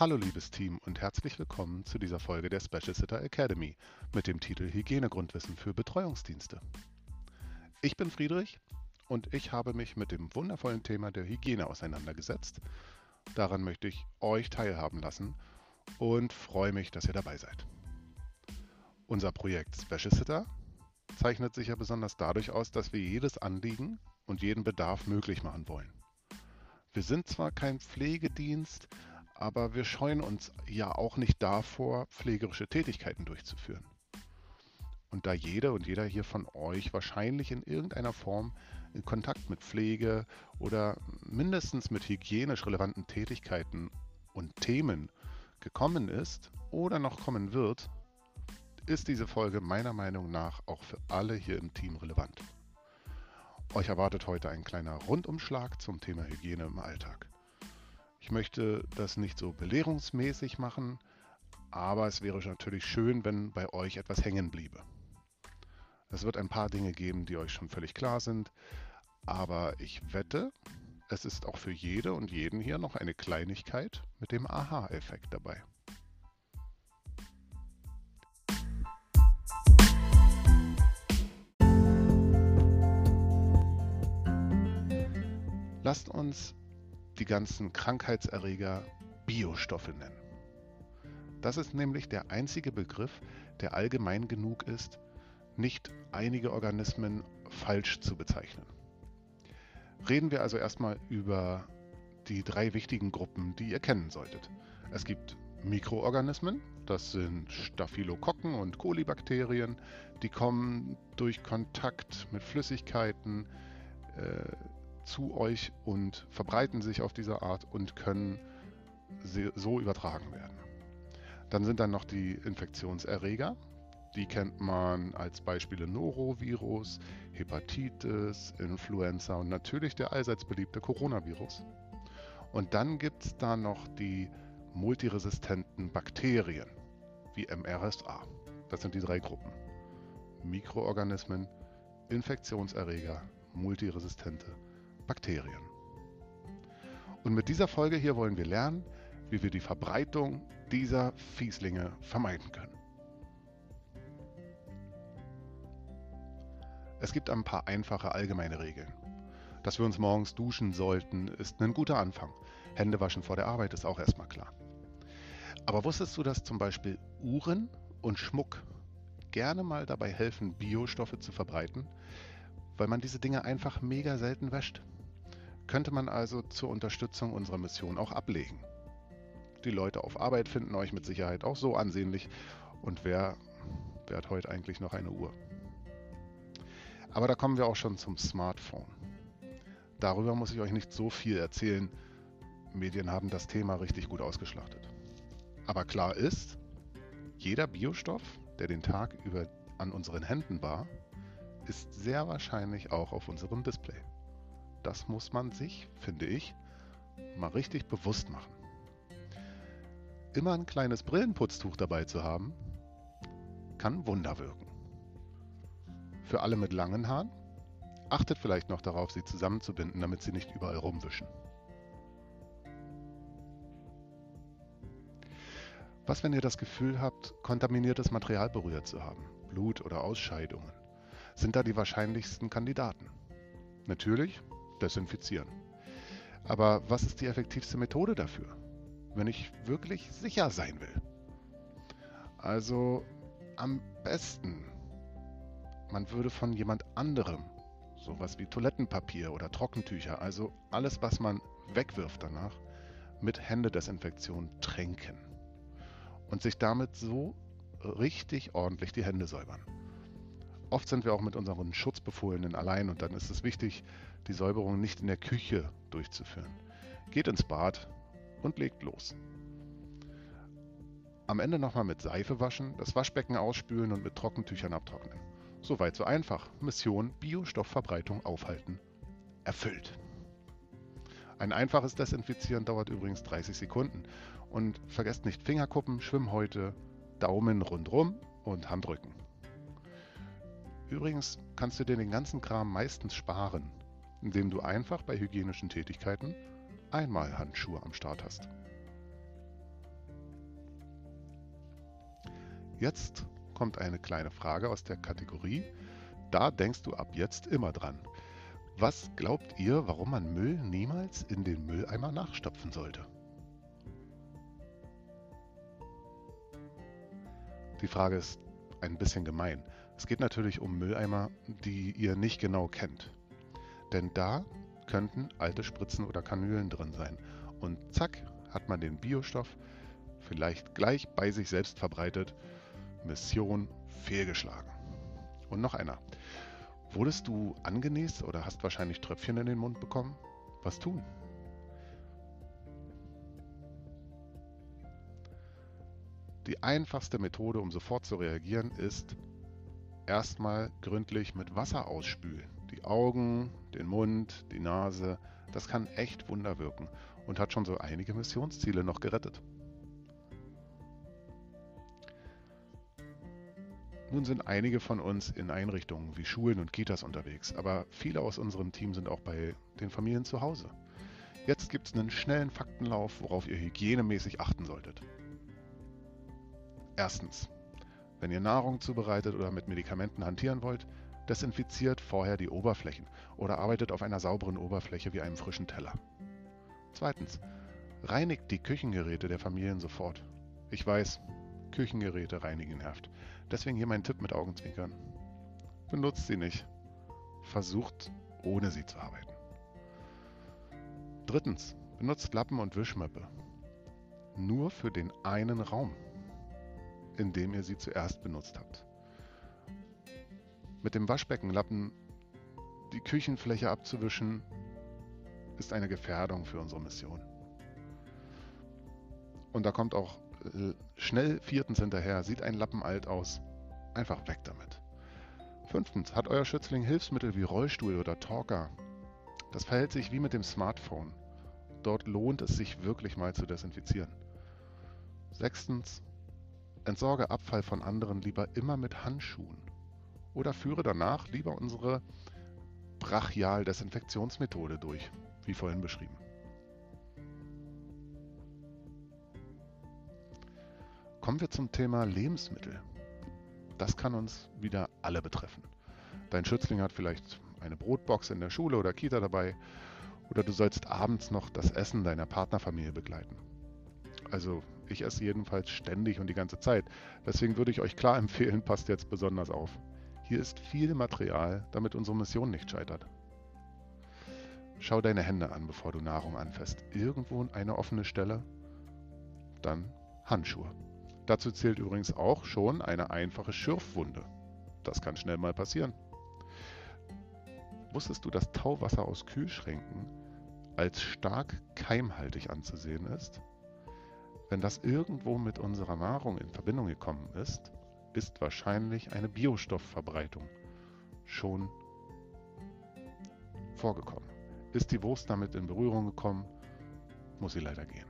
Hallo liebes Team und herzlich willkommen zu dieser Folge der Special Sitter Academy mit dem Titel Hygienegrundwissen für Betreuungsdienste. Ich bin Friedrich und ich habe mich mit dem wundervollen Thema der Hygiene auseinandergesetzt. Daran möchte ich euch teilhaben lassen und freue mich, dass ihr dabei seid. Unser Projekt Special Sitter zeichnet sich ja besonders dadurch aus, dass wir jedes Anliegen und jeden Bedarf möglich machen wollen. Wir sind zwar kein Pflegedienst, aber wir scheuen uns ja auch nicht davor, pflegerische Tätigkeiten durchzuführen. Und da jede und jeder hier von euch wahrscheinlich in irgendeiner Form in Kontakt mit Pflege oder mindestens mit hygienisch relevanten Tätigkeiten und Themen gekommen ist oder noch kommen wird, ist diese Folge meiner Meinung nach auch für alle hier im Team relevant. Euch erwartet heute ein kleiner Rundumschlag zum Thema Hygiene im Alltag. Ich möchte das nicht so belehrungsmäßig machen, aber es wäre natürlich schön, wenn bei euch etwas hängen bliebe. Es wird ein paar Dinge geben, die euch schon völlig klar sind, aber ich wette, es ist auch für jede und jeden hier noch eine Kleinigkeit mit dem Aha-Effekt dabei. Lasst uns die ganzen Krankheitserreger Biostoffe nennen. Das ist nämlich der einzige Begriff, der allgemein genug ist, nicht einige Organismen falsch zu bezeichnen. Reden wir also erstmal über die drei wichtigen Gruppen, die ihr kennen solltet. Es gibt Mikroorganismen, das sind Staphylokokken und Kolibakterien, die kommen durch Kontakt mit Flüssigkeiten, äh, zu euch und verbreiten sich auf diese Art und können so übertragen werden. Dann sind dann noch die Infektionserreger. Die kennt man als Beispiele Norovirus, Hepatitis, Influenza und natürlich der allseits beliebte Coronavirus. Und dann gibt es da noch die multiresistenten Bakterien, wie MRSA. Das sind die drei Gruppen. Mikroorganismen, Infektionserreger, multiresistente Bakterien. Und mit dieser Folge hier wollen wir lernen, wie wir die Verbreitung dieser Fieslinge vermeiden können. Es gibt ein paar einfache allgemeine Regeln. Dass wir uns morgens duschen sollten, ist ein guter Anfang. Hände waschen vor der Arbeit ist auch erstmal klar. Aber wusstest du, dass zum Beispiel Uhren und Schmuck gerne mal dabei helfen, Biostoffe zu verbreiten, weil man diese Dinge einfach mega selten wäscht? Könnte man also zur Unterstützung unserer Mission auch ablegen. Die Leute auf Arbeit finden euch mit Sicherheit auch so ansehnlich und wer, wer hat heute eigentlich noch eine Uhr? Aber da kommen wir auch schon zum Smartphone. Darüber muss ich euch nicht so viel erzählen. Medien haben das Thema richtig gut ausgeschlachtet. Aber klar ist, jeder Biostoff, der den Tag über an unseren Händen war, ist sehr wahrscheinlich auch auf unserem Display. Das muss man sich, finde ich, mal richtig bewusst machen. Immer ein kleines Brillenputztuch dabei zu haben, kann Wunder wirken. Für alle mit langen Haaren, achtet vielleicht noch darauf, sie zusammenzubinden, damit sie nicht überall rumwischen. Was, wenn ihr das Gefühl habt, kontaminiertes Material berührt zu haben, Blut oder Ausscheidungen, sind da die wahrscheinlichsten Kandidaten. Natürlich desinfizieren. Aber was ist die effektivste Methode dafür, wenn ich wirklich sicher sein will? Also am besten, man würde von jemand anderem sowas wie Toilettenpapier oder Trockentücher, also alles, was man wegwirft danach, mit Händedesinfektion tränken und sich damit so richtig ordentlich die Hände säubern. Oft sind wir auch mit unseren Schutzbefohlenen allein und dann ist es wichtig, die Säuberung nicht in der Küche durchzuführen. Geht ins Bad und legt los. Am Ende nochmal mit Seife waschen, das Waschbecken ausspülen und mit Trockentüchern abtrocknen. Soweit so einfach. Mission Biostoffverbreitung aufhalten. Erfüllt. Ein einfaches Desinfizieren dauert übrigens 30 Sekunden. Und vergesst nicht Fingerkuppen, Schwimmhäute, Daumen rundrum und Handrücken. Übrigens kannst du dir den ganzen Kram meistens sparen, indem du einfach bei hygienischen Tätigkeiten einmal Handschuhe am Start hast. Jetzt kommt eine kleine Frage aus der Kategorie, da denkst du ab jetzt immer dran. Was glaubt ihr, warum man Müll niemals in den Mülleimer nachstopfen sollte? Die Frage ist ein bisschen gemein. Es geht natürlich um Mülleimer, die ihr nicht genau kennt. Denn da könnten alte Spritzen oder Kanülen drin sein. Und zack, hat man den Biostoff vielleicht gleich bei sich selbst verbreitet. Mission fehlgeschlagen. Und noch einer. Wurdest du angenäst oder hast wahrscheinlich Tröpfchen in den Mund bekommen? Was tun? Die einfachste Methode, um sofort zu reagieren, ist erstmal gründlich mit Wasser ausspülen. Die Augen, den Mund, die Nase, das kann echt Wunder wirken und hat schon so einige Missionsziele noch gerettet. Nun sind einige von uns in Einrichtungen wie Schulen und Kitas unterwegs, aber viele aus unserem Team sind auch bei den Familien zu Hause. Jetzt gibt es einen schnellen Faktenlauf, worauf ihr hygienemäßig achten solltet. Erstens, wenn ihr Nahrung zubereitet oder mit Medikamenten hantieren wollt, desinfiziert vorher die Oberflächen oder arbeitet auf einer sauberen Oberfläche wie einem frischen Teller. Zweitens, reinigt die Küchengeräte der Familien sofort. Ich weiß, Küchengeräte reinigen nervt. Deswegen hier mein Tipp mit Augenzwinkern. Benutzt sie nicht. Versucht, ohne sie zu arbeiten. Drittens, benutzt Lappen und Wischmöppe. Nur für den einen Raum indem ihr sie zuerst benutzt habt. Mit dem Waschbeckenlappen die Küchenfläche abzuwischen, ist eine Gefährdung für unsere Mission. Und da kommt auch äh, schnell viertens hinterher, sieht ein Lappen alt aus. Einfach weg damit. Fünftens, hat euer Schützling Hilfsmittel wie Rollstuhl oder Talker? Das verhält sich wie mit dem Smartphone. Dort lohnt es sich wirklich mal zu desinfizieren. Sechstens, Entsorge Abfall von anderen lieber immer mit Handschuhen oder führe danach lieber unsere Brachial-Desinfektionsmethode durch, wie vorhin beschrieben. Kommen wir zum Thema Lebensmittel. Das kann uns wieder alle betreffen. Dein Schützling hat vielleicht eine Brotbox in der Schule oder Kita dabei oder du sollst abends noch das Essen deiner Partnerfamilie begleiten. Also ich esse jedenfalls ständig und die ganze Zeit. Deswegen würde ich euch klar empfehlen, passt jetzt besonders auf. Hier ist viel Material, damit unsere Mission nicht scheitert. Schau deine Hände an, bevor du Nahrung anfasst. Irgendwo eine offene Stelle? Dann Handschuhe. Dazu zählt übrigens auch schon eine einfache Schürfwunde. Das kann schnell mal passieren. Wusstest du, dass Tauwasser aus Kühlschränken als stark keimhaltig anzusehen ist? Wenn das irgendwo mit unserer Nahrung in Verbindung gekommen ist, ist wahrscheinlich eine Biostoffverbreitung schon vorgekommen. Ist die Wurst damit in Berührung gekommen, muss sie leider gehen.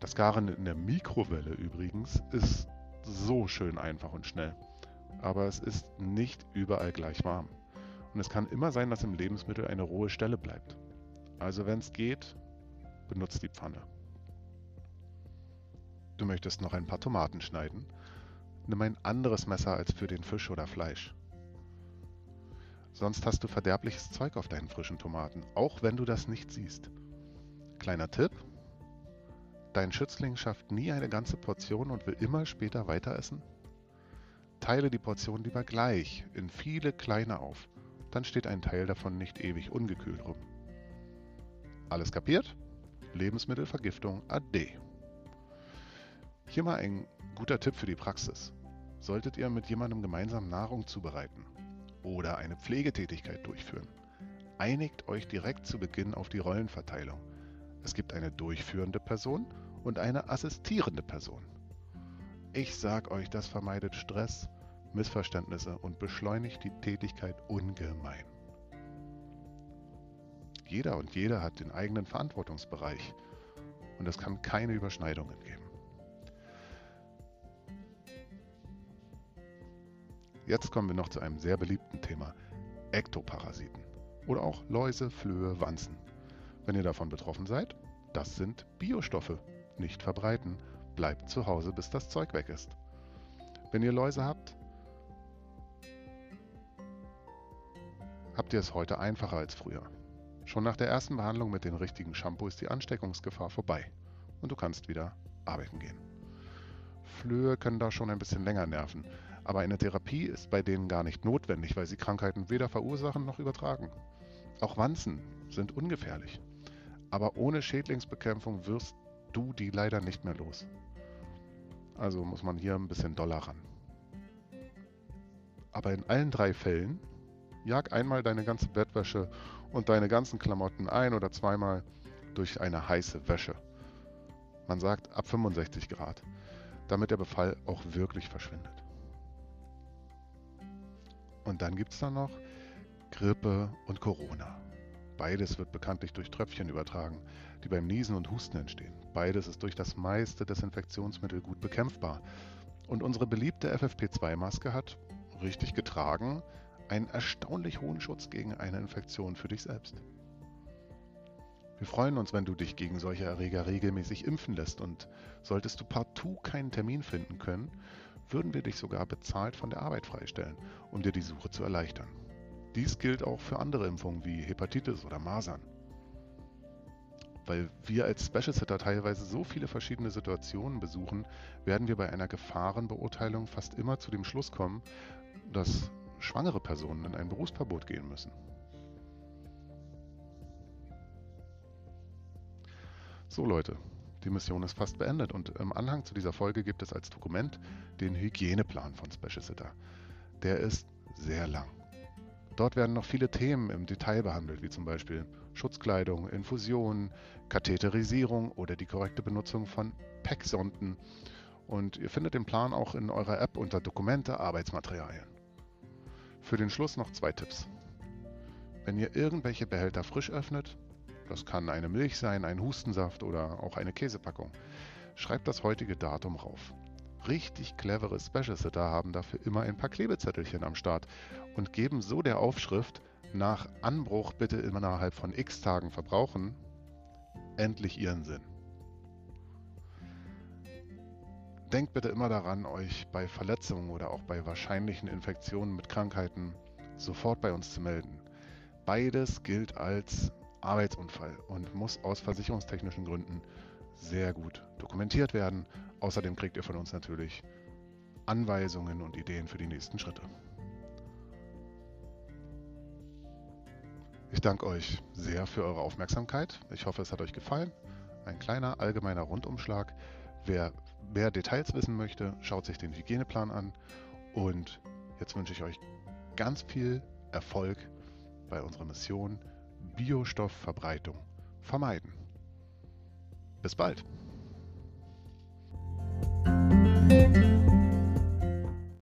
Das Garen in der Mikrowelle übrigens ist so schön einfach und schnell. Aber es ist nicht überall gleich warm. Und es kann immer sein, dass im Lebensmittel eine rohe Stelle bleibt. Also wenn es geht, benutzt die Pfanne. Du möchtest noch ein paar Tomaten schneiden? Nimm ein anderes Messer als für den Fisch oder Fleisch. Sonst hast du verderbliches Zeug auf deinen frischen Tomaten, auch wenn du das nicht siehst. Kleiner Tipp. Dein Schützling schafft nie eine ganze Portion und will immer später weiter essen? Teile die Portion lieber gleich in viele kleine auf, dann steht ein Teil davon nicht ewig ungekühlt rum. Alles kapiert? Lebensmittelvergiftung ade. Hier mal ein guter Tipp für die Praxis. Solltet ihr mit jemandem gemeinsam Nahrung zubereiten oder eine Pflegetätigkeit durchführen, einigt euch direkt zu Beginn auf die Rollenverteilung. Es gibt eine durchführende Person und eine assistierende Person. Ich sag euch, das vermeidet Stress, Missverständnisse und beschleunigt die Tätigkeit ungemein. Jeder und jede hat den eigenen Verantwortungsbereich und es kann keine Überschneidungen geben. Jetzt kommen wir noch zu einem sehr beliebten Thema, Ektoparasiten oder auch Läuse, Flöhe, Wanzen. Wenn ihr davon betroffen seid, das sind Biostoffe. Nicht verbreiten, bleibt zu Hause, bis das Zeug weg ist. Wenn ihr Läuse habt, habt ihr es heute einfacher als früher. Schon nach der ersten Behandlung mit dem richtigen Shampoo ist die Ansteckungsgefahr vorbei und du kannst wieder arbeiten gehen. Flöhe können da schon ein bisschen länger nerven, aber eine Therapie ist bei denen gar nicht notwendig, weil sie Krankheiten weder verursachen noch übertragen. Auch Wanzen sind ungefährlich, aber ohne Schädlingsbekämpfung wirst du die leider nicht mehr los. Also muss man hier ein bisschen doller ran. Aber in allen drei Fällen jag einmal deine ganze Bettwäsche und deine ganzen Klamotten ein oder zweimal durch eine heiße Wäsche. Man sagt ab 65 Grad, damit der Befall auch wirklich verschwindet. Und dann gibt es da noch Grippe und Corona. Beides wird bekanntlich durch Tröpfchen übertragen, die beim Niesen und Husten entstehen. Beides ist durch das meiste Desinfektionsmittel gut bekämpfbar. Und unsere beliebte FFP2-Maske hat, richtig getragen, einen erstaunlich hohen Schutz gegen eine Infektion für dich selbst. Wir freuen uns, wenn du dich gegen solche Erreger regelmäßig impfen lässt und solltest du partout keinen Termin finden können, würden wir dich sogar bezahlt von der Arbeit freistellen, um dir die Suche zu erleichtern. Dies gilt auch für andere Impfungen wie Hepatitis oder Masern. Weil wir als Special Sitter teilweise so viele verschiedene Situationen besuchen, werden wir bei einer Gefahrenbeurteilung fast immer zu dem Schluss kommen, dass schwangere Personen in ein Berufsverbot gehen müssen. So Leute, die Mission ist fast beendet und im Anhang zu dieser Folge gibt es als Dokument den Hygieneplan von Special Sitter. Der ist sehr lang. Dort werden noch viele Themen im Detail behandelt, wie zum Beispiel Schutzkleidung, Infusion, Katheterisierung oder die korrekte Benutzung von PEC-Sonden. Und ihr findet den Plan auch in eurer App unter Dokumente, Arbeitsmaterialien. Für den Schluss noch zwei Tipps. Wenn ihr irgendwelche Behälter frisch öffnet, das kann eine Milch sein, ein Hustensaft oder auch eine Käsepackung, schreibt das heutige Datum rauf. Richtig clevere Special Sitter haben dafür immer ein paar Klebezettelchen am Start und geben so der Aufschrift nach Anbruch bitte innerhalb von x Tagen verbrauchen endlich ihren Sinn. denkt bitte immer daran, euch bei Verletzungen oder auch bei wahrscheinlichen Infektionen mit Krankheiten sofort bei uns zu melden. Beides gilt als Arbeitsunfall und muss aus versicherungstechnischen Gründen sehr gut dokumentiert werden. Außerdem kriegt ihr von uns natürlich Anweisungen und Ideen für die nächsten Schritte. Ich danke euch sehr für eure Aufmerksamkeit. Ich hoffe, es hat euch gefallen. Ein kleiner allgemeiner Rundumschlag. Wer mehr Details wissen möchte, schaut sich den Hygieneplan an. Und jetzt wünsche ich euch ganz viel Erfolg bei unserer Mission Biostoffverbreitung vermeiden. Bis bald.